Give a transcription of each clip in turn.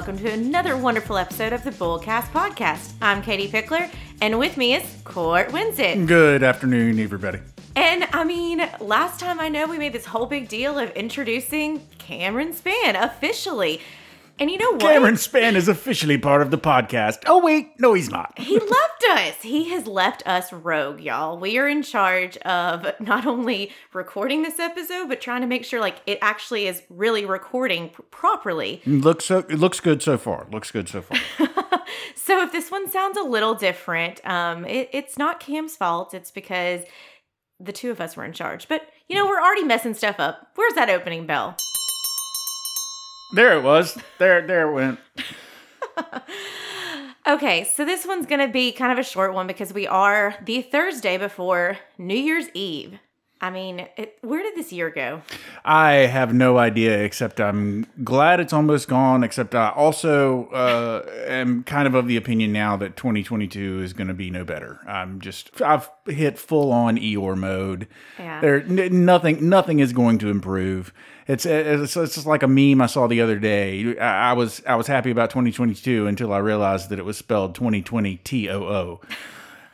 welcome to another wonderful episode of the Bullcast Podcast. I'm Katie Pickler, and with me is Court Winsett. Good afternoon, everybody. And I mean, last time I know we made this whole big deal of introducing Cameron Span officially. And you know what? Cameron Span is officially part of the podcast. Oh, wait, no, he's not. He left us. He has left us rogue, y'all. We are in charge of not only recording this episode, but trying to make sure like it actually is really recording p- properly. Looks so, it looks good so far. Looks good so far. So if this one sounds a little different, um, it, it's not Cam's fault. It's because the two of us were in charge. But you know, we're already messing stuff up. Where's that opening bell? There it was. There, there it went. Okay, so this one's gonna be kind of a short one because we are the Thursday before New Year's Eve. I mean, it, where did this year go? I have no idea, except I'm glad it's almost gone. Except I also uh, am kind of of the opinion now that 2022 is going to be no better. I'm just I've hit full on Eeyore mode. Yeah. There, n- nothing, nothing is going to improve. It's, it's it's just like a meme I saw the other day. I, I was I was happy about 2022 until I realized that it was spelled 2020 T O O.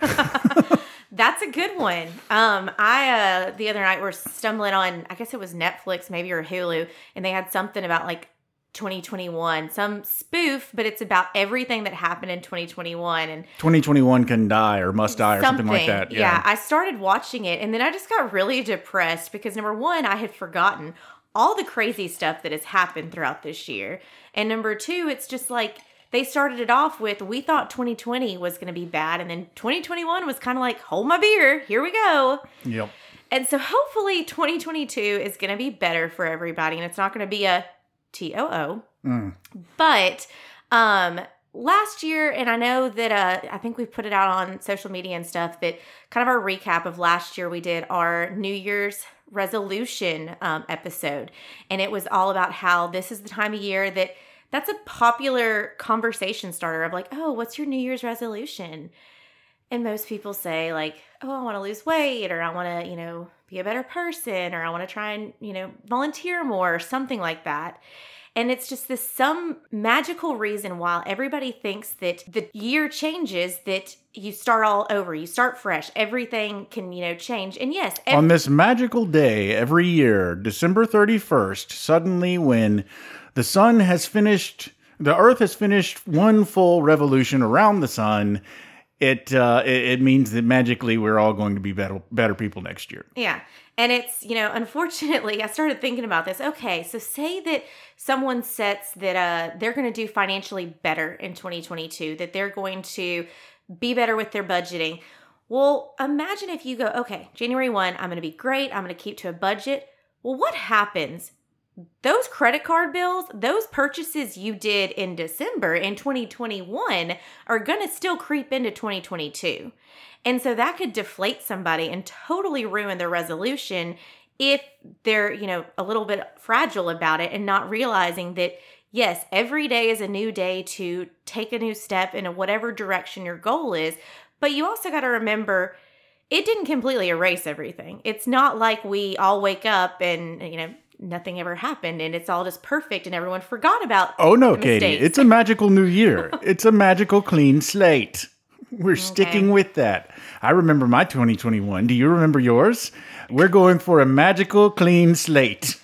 That's a good one. Um, I uh the other night were stumbling on, I guess it was Netflix, maybe or Hulu, and they had something about like 2021, some spoof, but it's about everything that happened in 2021 and 2021 can die or must die or something, like that. Yeah. I started watching it and then I just got really depressed because number one, I had forgotten all the crazy stuff that has happened throughout this year. And number two, it's just like they started it off with we thought 2020 was going to be bad and then 2021 was kind of like hold my beer, here we go. Yep. And so hopefully 2022 is going to be better for everybody and it's not going to be a TOO. Mm. But um last year and I know that uh I think we've put it out on social media and stuff that kind of our recap of last year we did our New Year's resolution um episode and it was all about how this is the time of year that that's a popular conversation starter of like, "Oh, what's your New Year's resolution?" And most people say like, "Oh, I want to lose weight or I want to, you know, be a better person or I want to try and, you know, volunteer more or something like that." And it's just this some magical reason why everybody thinks that the year changes that you start all over, you start fresh, everything can, you know, change. And yes, ev- On this magical day every year, December 31st, suddenly when the sun has finished, the earth has finished one full revolution around the sun, it, uh, it, it means that magically we're all going to be better, better people next year. Yeah. And it's, you know, unfortunately, I started thinking about this. Okay, so say that someone sets that uh they're going to do financially better in 2022, that they're going to be better with their budgeting. Well, imagine if you go, okay, January 1, I'm going to be great. I'm going to keep to a budget. Well, what happens? Those credit card bills, those purchases you did in December in 2021 are going to still creep into 2022. And so that could deflate somebody and totally ruin their resolution if they're, you know, a little bit fragile about it and not realizing that yes, every day is a new day to take a new step in whatever direction your goal is, but you also got to remember it didn't completely erase everything. It's not like we all wake up and, you know, nothing ever happened and it's all just perfect and everyone forgot about Oh no, Katie, mistakes. it's a magical new year. it's a magical clean slate. We're sticking with that. I remember my 2021. Do you remember yours? We're going for a magical clean slate.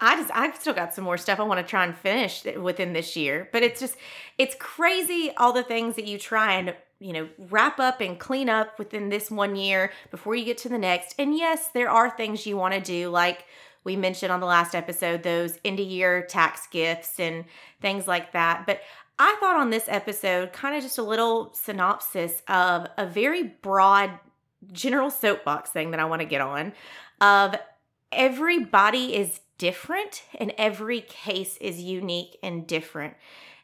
I just I've still got some more stuff I want to try and finish within this year. But it's just it's crazy all the things that you try and you know wrap up and clean up within this one year before you get to the next. And yes, there are things you want to do like we mentioned on the last episode those end of year tax gifts and things like that. But I thought on this episode kind of just a little synopsis of a very broad general soapbox thing that I want to get on of everybody is different and every case is unique and different.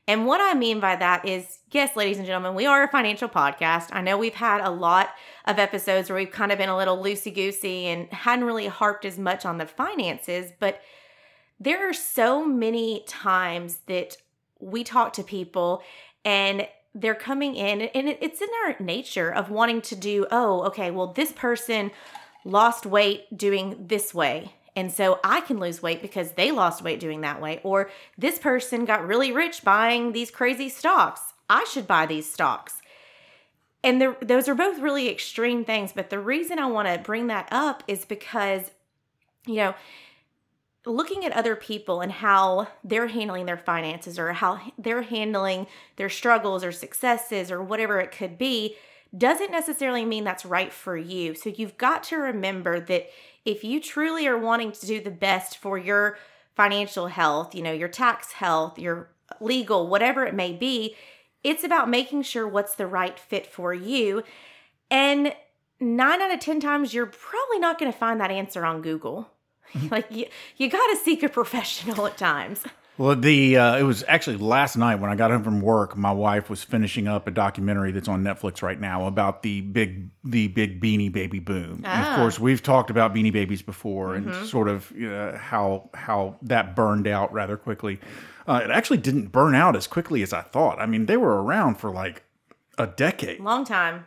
And what I mean by that is, yes, ladies and gentlemen, we are a financial podcast. I know we've had a lot of episodes where we've kind of been a little loosey goosey and hadn't really harped as much on the finances, but there are so many times that we talk to people and they're coming in and it's in our nature of wanting to do oh okay well this person lost weight doing this way And so I can lose weight because they lost weight doing that way. Or this person got really rich buying these crazy stocks. I should buy these stocks. And those are both really extreme things. But the reason I want to bring that up is because, you know, looking at other people and how they're handling their finances or how they're handling their struggles or successes or whatever it could be doesn't necessarily mean that's right for you. So you've got to remember that if you truly are wanting to do the best for your financial health, you know, your tax health, your legal, whatever it may be, it's about making sure what's the right fit for you. And nine out of 10 times, you're probably not going to find that answer on Google. like you, you got to seek a professional at times. Well, the uh, it was actually last night when I got home from work. My wife was finishing up a documentary that's on Netflix right now about the big the big Beanie Baby boom. And of course, we've talked about Beanie Babies before and sort of uh, how how that burned out rather quickly. Uh, it actually didn't burn out as quickly as I thought. I mean, they were around for like a decade Long time.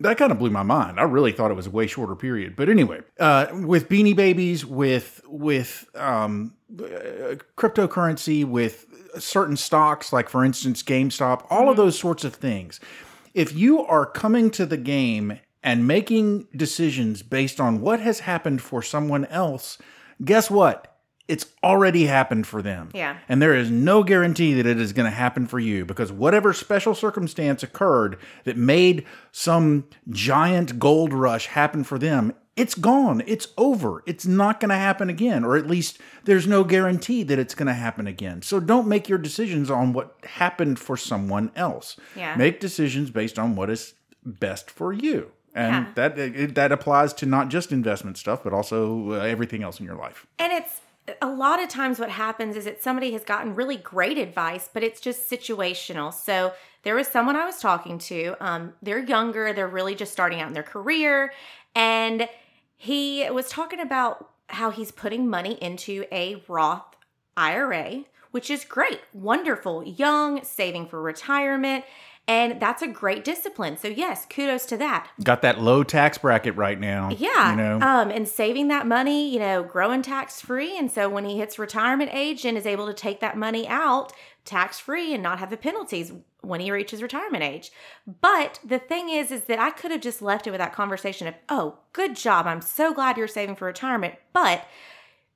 That kind of blew my mind. I really thought it was a way shorter period. But anyway, uh, with Beanie Babies, with with um, uh, cryptocurrency, with certain stocks, like for instance GameStop, all of those sorts of things. If you are coming to the game and making decisions based on what has happened for someone else, guess what? It's already happened for them. Yeah. And there is no guarantee that it is going to happen for you because whatever special circumstance occurred that made some giant gold rush happen for them, it's gone. It's over. It's not going to happen again, or at least there's no guarantee that it's going to happen again. So don't make your decisions on what happened for someone else. Yeah. Make decisions based on what is best for you. And Yeah. that it, that applies to not just investment stuff, but also uh, everything else in your life. And it's a lot of times what happens is that somebody has gotten really great advice, but it's just situational. So there was someone I was talking to. Um, they're younger, they're really just starting out in their career. And he was talking about how he's putting money into a Roth IRA, which is great, wonderful, young, saving for retirement. And that's a great discipline. So, yes, kudos to that. Got that low tax bracket right now. Yeah. You know, Um, and saving that money, you know, growing tax free. And so when he hits retirement age and is able to take that money out tax free and not have the penalties when he reaches retirement age. But the thing is, is that I could have just left it with that conversation of, oh, good job. I'm so glad you're saving for retirement. But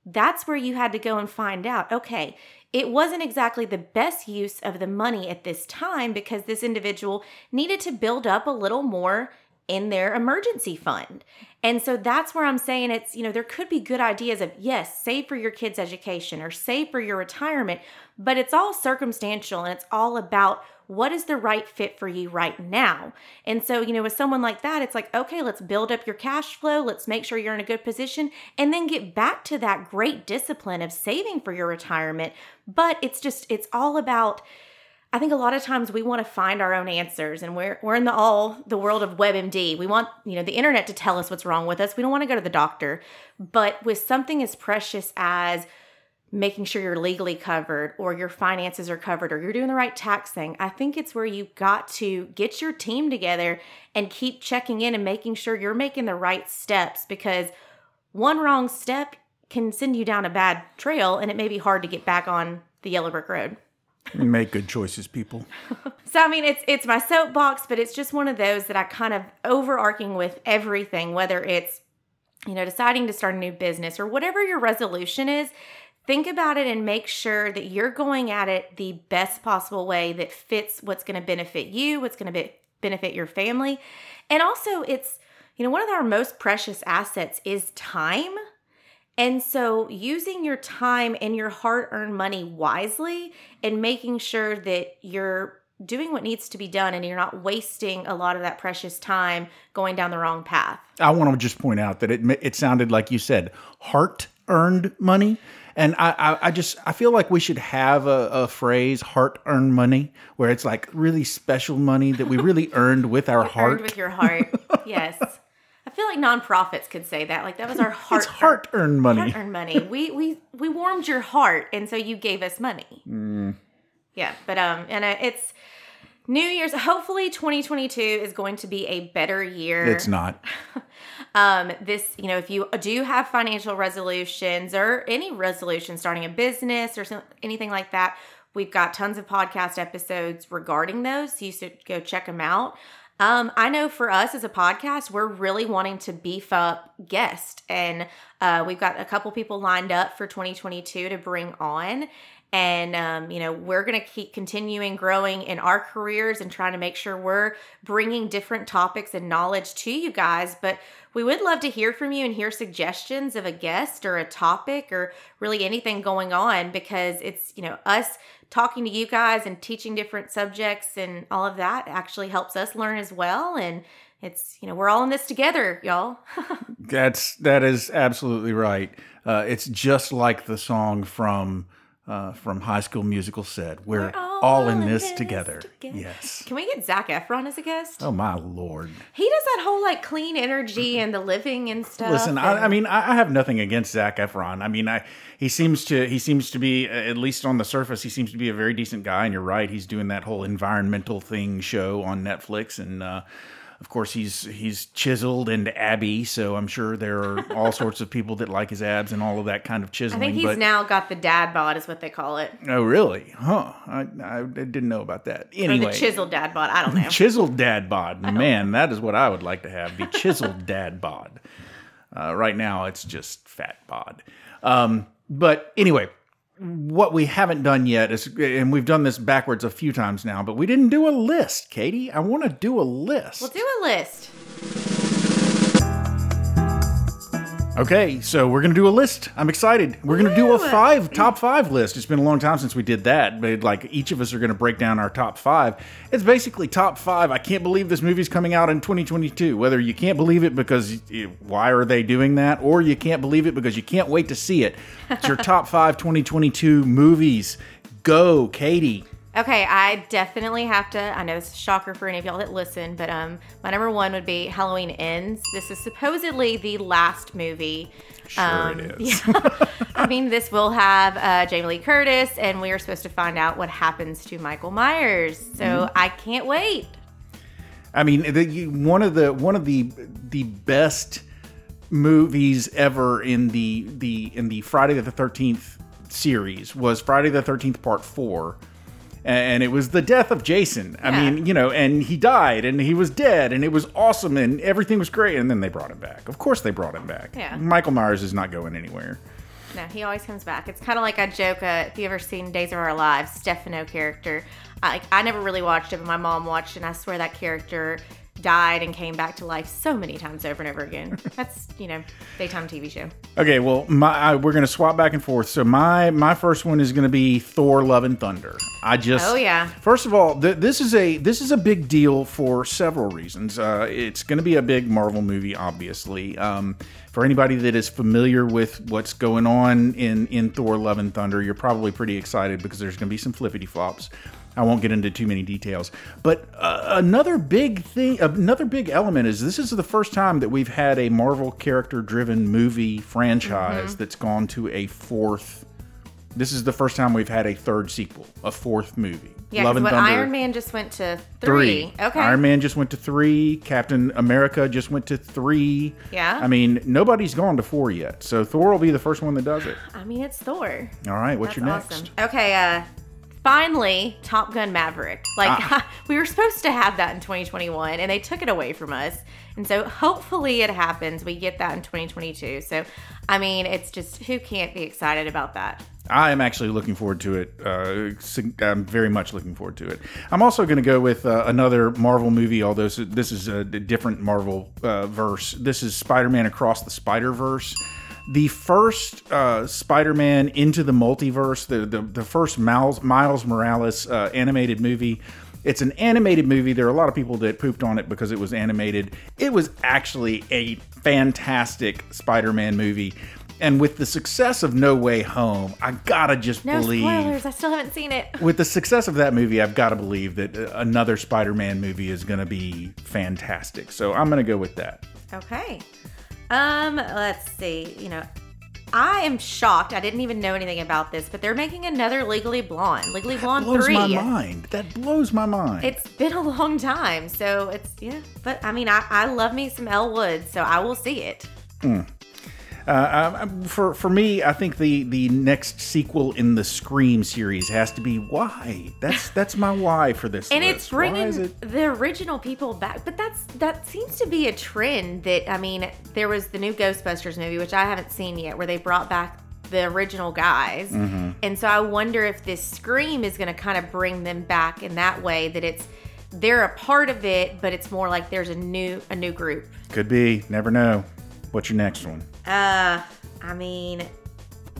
that's where you had to go and find out okay, it wasn't exactly the best use of the money at this time because this individual needed to build up a little more in their emergency fund. And so that's where I'm saying it's, you know, there could be good ideas of, yes, save for your kids' education or save for your retirement, but it's all circumstantial and it's all about what is the right fit for you right now. And so, you know, with someone like that, it's like, okay, let's build up your cash flow, let's make sure you're in a good position, and then get back to that great discipline of saving for your retirement. But it's just, it's all about, I think a lot of times we want to find our own answers and we're we're in the all the world of WebMD. We want, you know, the internet to tell us what's wrong with us. We don't want to go to the doctor. But with something as precious as making sure you're legally covered or your finances are covered or you're doing the right tax thing, I think it's where you got to get your team together and keep checking in and making sure you're making the right steps because one wrong step can send you down a bad trail and it may be hard to get back on the yellow brick road. make good choices, people. So I mean, it's it's my soapbox, but it's just one of those that I kind of overarching with everything, whether it's you know deciding to start a new business or whatever your resolution is. Think about it and make sure that you're going at it the best possible way that fits what's going to benefit you, what's going to be, benefit your family, and also it's you know one of our most precious assets is time. And so, using your time and your hard earned money wisely and making sure that you're doing what needs to be done and you're not wasting a lot of that precious time going down the wrong path. I want to just point out that it it sounded like you said heart earned money, and I, I I just I feel like we should have a, a phrase heart earned money where it's like really special money that we really earned with our heart. Earned with your heart. yes. I feel like nonprofits could say that. Like that was our heart it's heart earned money. heart earned money. We we we warmed your heart and so you gave us money. Mm. Yeah, but um and uh, it's New Year's. Hopefully, 2022 is going to be a better year. It's not. Um, this, you know, if you do have financial resolutions or any resolution, starting a business or some, anything like that, we've got tons of podcast episodes regarding those. So you should go check them out. Um, I know for us as a podcast, we're really wanting to beef up guests, and uh, we've got a couple people lined up for 2022 to bring on. And, um, you know, we're going to keep continuing growing in our careers and trying to make sure we're bringing different topics and knowledge to you guys. But we would love to hear from you and hear suggestions of a guest or a topic or really anything going on because it's, you know, us talking to you guys and teaching different subjects and all of that actually helps us learn as well. And it's, you know, we're all in this together, y'all. That's that is absolutely right. Uh, it's just like the song from uh, from High School Musical said, "We're, all, in this, together. Yes. Can we get Zac Efron as a guest? Oh my lord! He does that whole like clean energy and the living and stuff. Listen, and- I, I mean, I I have nothing against Zac Efron. I mean, I he seems to he seems to be uh, at least on the surface, he seems to be a very decent guy. And you're right, he's doing that whole environmental thing show on Netflix, and uh, of course he's he's chiseled and abby. So I'm sure there are all sorts of people that like his abs and all of that kind of chiseled. I chiseling. think he's but, now got the dad bod, is what they call it, oh really? Huh? I, I didn't know about that. or Anyway, the chiseled dad bod. I don't know. Chiseled dad bod. Man, that is what I would like to have. The chiseled dad bod. Uh, right now, it's just fat bod. Um, but anyway, what we haven't done yet is, and we've done this backwards a few times now, but we didn't do a list, Katie. I want to do a list. We'll do a list. Okay, so we're gonna do a list. I'm excited. We're gonna do a five top five list. It's been a long time since we did that, but like each of us are gonna break down our top five. It's basically top five. I can't believe this movie's coming out in 2022. Whether you can't believe it because you- why are they doing that, or you can't believe it because you can't wait to see it. It's your top five 2022 movies. Go, Katie. Okay, I definitely have to. I know this is a shocker for any of y'all that listen, but um, my number one would be Halloween Ends. This is supposedly the last movie. Sure Um, it is. Yeah. I mean, this will have uh, Jamie Lee Curtis, and we are supposed to find out what happens to Michael Myers. So Mm-hmm. I can't wait. I mean, the, you- one of the one of the the best movies ever in the the in the Friday the Thirteenth series was Friday the Thirteenth Part Four, and it was the death of Jason. I mean, you know, and he died, and he was dead, and it was awesome, and everything was great, and then they brought him back. Of course, they brought him back. Yeah. Michael Myers is not going anywhere. No, he always comes back. It's kind of like a joke. Uh, if you ever seen Days of Our Lives, Stefano character. I, I never really watched it, but my mom watched it, and I swear that character died and came back to life so many times over and over again. That's, you know, daytime TV show. Okay, well, my I, we're gonna swap back and forth. So my my first one is gonna be Thor: Love and Thunder. I just Oh, yeah. First of all, th- this is a this is a big deal for several reasons. Uh, it's going to be a big Marvel movie, obviously. Um, for anybody that is familiar with what's going on in in Thor: Love and Thunder, you're probably pretty excited because there's going to be some flippity flops. I won't get into too many details, but uh, another big thing, another big element is this is the first time that we've had a Marvel character-driven movie franchise Mm-hmm. that's gone to a fourth. This is the first time we've had a third sequel, a fourth movie. Yeah, Love because and what Thunder Iron Man just went to three. Okay. Iron Man just went to three. Captain America just went to three. Yeah. I mean, nobody's gone to four yet. So Thor will be the first one that does it. I mean, it's Thor. All right, what's That's your next? awesome. Okay, uh, finally, Top Gun Maverick. Like, Ah. we were supposed to have that in 2021, and they took it away from us. And so, hopefully, it happens. We get that in 2022. So, I mean, it's just who can't be excited about that? I am actually looking forward to it. Uh, I'm very much looking forward to it. I'm also going to go with uh, another Marvel movie, although this is a different Marvel uh, verse. This is Spider-Man Across the Spider-Verse. The first uh, Spider-Man into the multiverse, the the, the first Miles, Miles Morales uh, animated movie. It's an animated movie. There are a lot of people that pooped on it because it was animated. It was actually a fantastic Spider-Man movie. And with the success of No Way Home, I gotta just No believe. spoilers. I still haven't seen it. With the success of that movie, I've got to believe that uh, another Spider-Man movie is going to be fantastic. So I'm going to go with that. Okay. Um, let's see. You know, I am shocked. I didn't even know anything about this, but they're making another Legally Blonde. Legally Blonde blows 3. my mind. That blows my mind. It's been a long time, so it's yeah. But I mean, I, I love me some Elle Woods, so I will see it. Uh, um, for for me, I think the the next sequel in the Scream series has to be why. That's that's my why for this. And list. it's bringing it- the original people back, but that's that seems to be a trend. That I mean, there was the new Ghostbusters movie, which I haven't seen yet, where they brought back the original guys, Mm-hmm. and so I wonder if this Scream is going to kind of bring them back in that way. That it's they're a part of it, but it's more like there's a new a new group. Could be. Never know. What's your next one? Uh, I mean,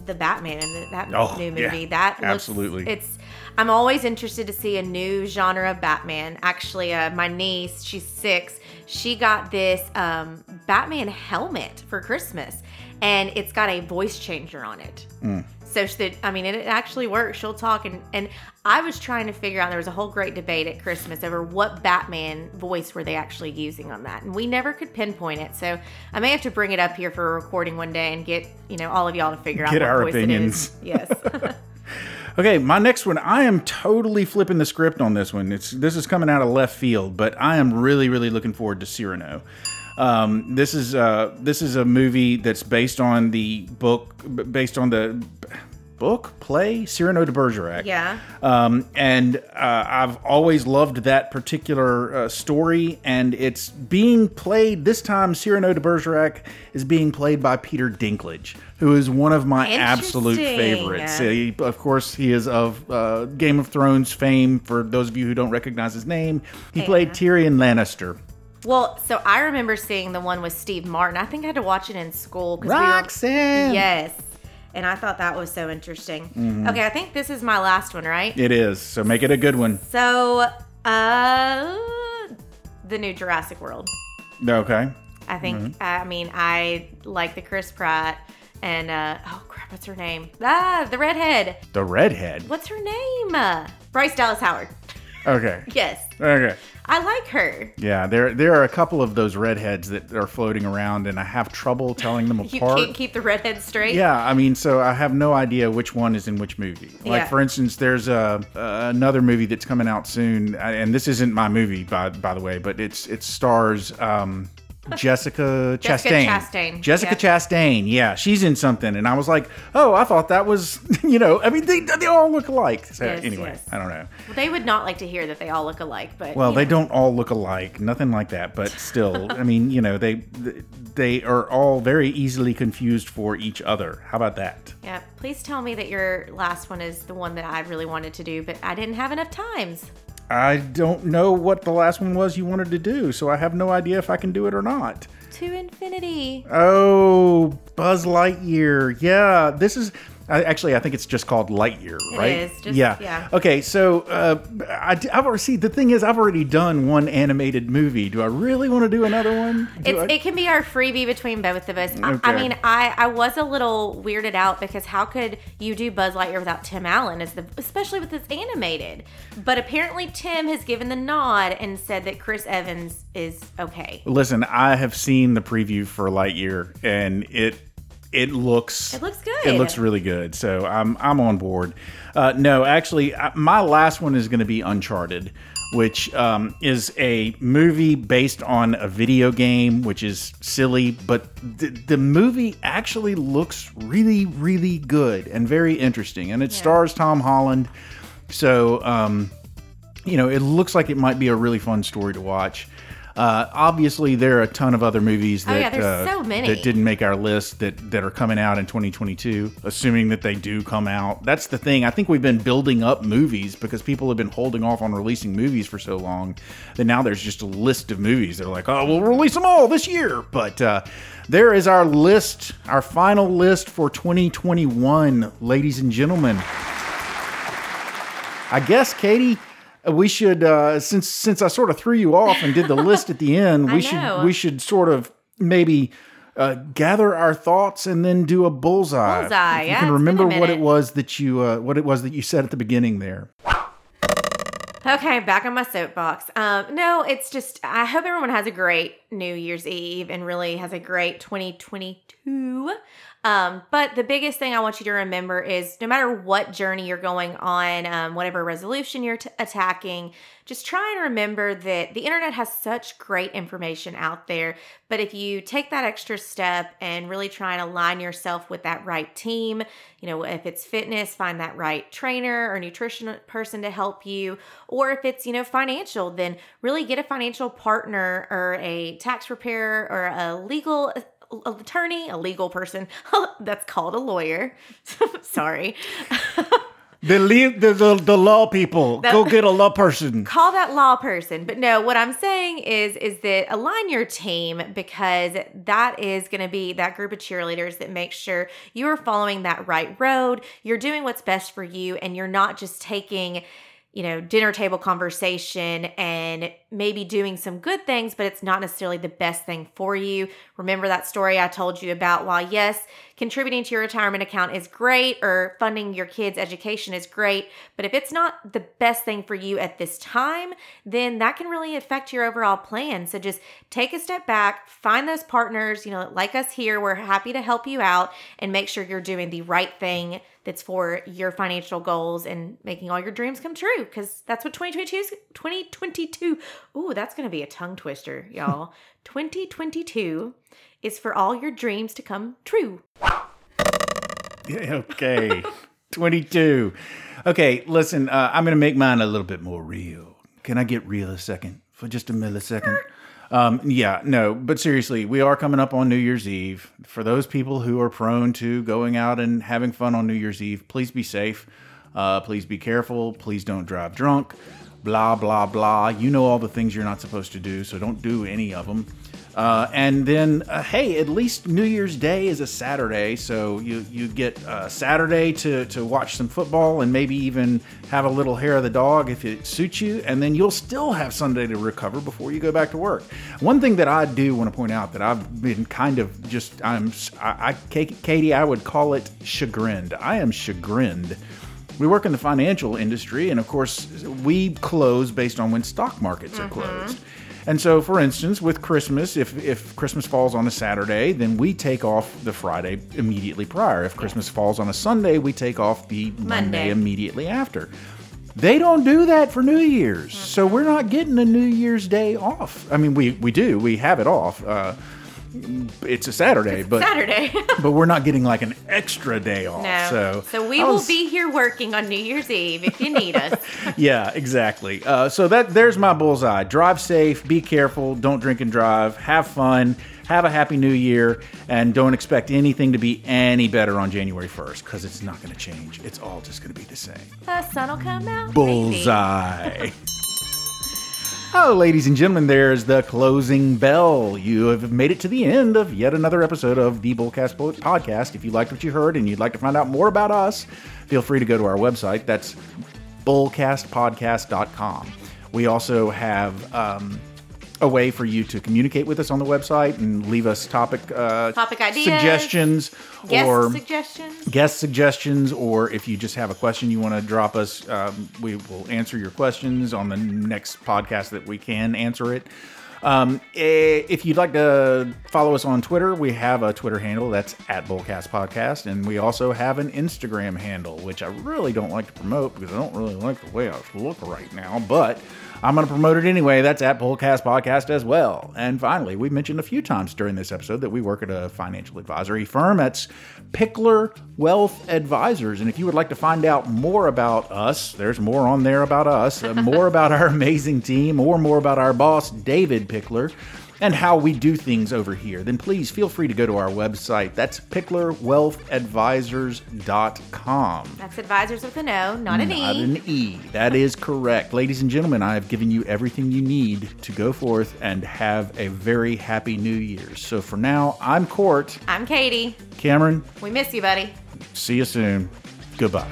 the Batman and that Oh, new yeah. movie. that looks, Absolutely. It's. I'm always interested to see a new genre of Batman. Actually, uh, my niece, she's six. She got this um, Batman helmet for Christmas, and it's got a voice changer on it. So she, I mean, it actually works. She'll talk, and and I was trying to figure out. There was a whole great debate at Christmas over what Batman voice were they actually using on that, and we never could pinpoint it. So I may have to bring it up here for a recording one day and get you know all of y'all to figure Get out what our voice opinions. it is. Yes. Okay, my next one. I am totally flipping the script on this one. It's this is coming out of left field, but I am really, really looking forward to Cyrano. Um, this is uh, this is a movie that's based on the book, based on the book play Cyrano de Bergerac. yeah. Um, and uh, I've always loved that particular uh, story, and it's being played this time. Cyrano de Bergerac is being played by Peter Dinklage, who is one of my absolute favorites. He- of course, he is of uh, Game of Thrones fame. For those of you who don't recognize his name, he played Tyrion Lannister. Well, so I remember seeing the one with Steve Martin. I think I had to watch it in school because we were Yes. And I thought that was so interesting. Mm-hmm. Okay, I think this is my last one, right? It is. So make it a good one. So, uh, the new Jurassic World. Okay. I think. Mm-hmm. I mean, I like the Chris Pratt and uh, oh crap, what's her name? Ah, the redhead. The redhead. What's her name? Uh, Bryce Dallas Howard. Okay. Yes, Okay. I like her. Yeah, there there are a couple of those redheads that are floating around, and I have trouble telling them apart. You can't keep the redheads straight. yeah, I mean, so I have no idea which one is in which movie. Like, Yeah. for instance, there's a uh, another movie that's coming out soon, and this isn't my movie, by by the way, but it's it stars um, Jessica Jessica Chastain. Chastain, Jessica yeah. Chastain. Yeah, she's in something, and I was like, oh, I thought that was, you know, I mean, they, they all look alike. So Yes, anyway, yes. I don't know. Well, they would not like to hear that they all look alike, but Well, they know. don't all look alike, nothing like that, but still, I mean, you know, they they are all very easily confused for each other. How about that? Yeah, please tell me that your last one is the one that I really wanted to do, but I didn't have enough times. I don't know what the last one was you wanted to do, so I have no idea if I can do it or not. To infinity. Oh, Buzz Lightyear. Yeah, this is I, actually I think it's just called Lightyear, right? is, just- yeah. yeah. Okay, so uh, I, have already see the thing is I've already done one animated movie. Do I really want to do another one? Do It's, I- it can be our freebie between both of us. I, I mean, I, I was a little weirded out because how could you do Buzz Lightyear without Tim Allen, as the, especially with this animated? But apparently, Tim has given the nod and said that Chris Evans is okay. Listen, I have seen the preview for Lightyear, and it it looks It looks good. It looks really good. So I'm I'm on board. Uh, no, actually, I- my last one is going to be Uncharted, which um, is a movie based on a video game, which is silly, but the, the movie actually looks really really good and very interesting, and it stars Tom Holland. So um, you know, it looks like it might be a really fun story to watch. Uh, obviously, there are a ton of other movies Oh, that yeah, uh, so that didn't make our list that that are coming out in 2022. Assuming that they do come out, that's the thing. I think we've been building up movies because people have been holding off on releasing movies for so long that now there's just a list of movies. They're like, oh, we'll release them all this year. But uh, there is our list, our final list for 2021, ladies and gentlemen. I guess, Katie, we should uh, since since I sort of threw you off and did the list at the end, we should we should sort of maybe uh, gather our thoughts and then do a bullseye. Bullseye, If yeah, you can been a remember what it was that you uh, what it was that you said at the beginning there. Okay, back on my soapbox. Um, no, it's just I hope everyone has a great New Year's Eve and really has a great 2022. Um, but the biggest thing I want you to remember is no matter what journey you're going on, um, whatever resolution you're t- attacking, just try and remember that the internet has such great information out there. But if you take that extra step and really try and align yourself with that right team, you know, if it's fitness, find that right trainer or nutrition person to help you. Or if it's, you know, financial, then really get a financial partner or a tax preparer or a legal attorney, a legal person. That's called a lawyer. Sorry. The, the, the the law people That- go get a law person. Call that law person. But no, what I'm saying is is that align your team because that is going to be that group of cheerleaders that make sure you are following that right road, you're doing what's best for you and you're not just taking you know, dinner table conversation and maybe doing some good things, but it's not necessarily the best thing for you. Remember that story I told you about? While, yes, contributing to your retirement account is great or funding your kids' education is great, but if it's not the best thing for you at this time, then that can really affect your overall plan. So just take a step back, find those partners, you know, like us here, we're happy to help you out and make sure you're doing the right thing that's for your financial goals and making all your dreams come true because that's what 2022 is 2022 ooh that's gonna be a tongue twister y'all 2022 is for all your dreams to come true Yeah, okay. 22. Okay, listen, uh, I'm going to make mine a little bit more real. Can I get real a second? For just a millisecond? Um, yeah, no, but seriously, we are coming up on New Year's Eve. For those people who are prone to going out and having fun on New Year's Eve, please be safe. Uh, please be careful. Please don't drive drunk. Blah, blah, blah. You know all the things you're not supposed to do, so don't do any of them. Uh, and then, uh, hey, at least New Year's Day is a Saturday, so you you get uh, Saturday to to watch some football and maybe even have a little hair of the dog if it suits you, and then you'll still have Sunday to recover before you go back to work. One thing that I do want to point out that I've been kind of just I'm I, I Katie I would call it chagrined. I am chagrined. We work in the financial industry, and of course, we close based on when stock markets are closed. And so, for instance, with Christmas, if, if Christmas falls on a Saturday, then we take off the Friday immediately prior. If Christmas falls on a Sunday, we take off the Monday, Monday. immediately after. They don't do that for New Year's. So we're not getting a New Year's Day off. I mean, we, we do, we have it off. Uh, it's a Saturday, but saturday but we're not getting like an extra day off. no So we I will be here working on new year's eve if you need us yeah, exactly. Uh, so that there's my bullseye. Drive safe, be careful, don't drink and drive, have fun, have a happy new year, and don't expect anything to be any better on January 1st because it's not going to change. It's all just going to be the same. the sun will come out. Bullseye. Oh, ladies and gentlemen, there's the closing bell. You have made it to the end of yet another episode of the Bullcast Po- Podcast. If you liked what you heard and you'd like to find out more about us, feel free to go to our website. That's bullcastpodcast.com. We also have um, a way for you to communicate with us on the website and leave us topic uh, Topic ideas, suggestions, guest or suggestions guest suggestions, or if you just have a question you want to drop us, um, we will answer your questions on the next podcast that we can answer it. Um, eh, if you'd like to follow us on Twitter, we have a Twitter handle that's at Bullcast Podcast, and we also have an Instagram handle, which I really don't like to promote because I don't really like the way I look right now, but I'm going to promote it anyway. That's at Bullcast Podcast as well. And finally, we've mentioned a few times during this episode that we work at a financial advisory firm. That's Pickler Wealth Advisors. And if you would like to find out more about us, there's more on there about us, uh, more about our amazing team, or more about our boss, David Pickler. And how we do things over here, then please feel free to go to our website. That's picklerwealthadvisors.com. that's advisors with an o not an Not e an E. That is correct. Ladies and gentlemen, I have given you everything you need to go forth and have a very happy new year. So for now, I'm Court. i'm katie Cameron, we miss you buddy see you soon. Goodbye.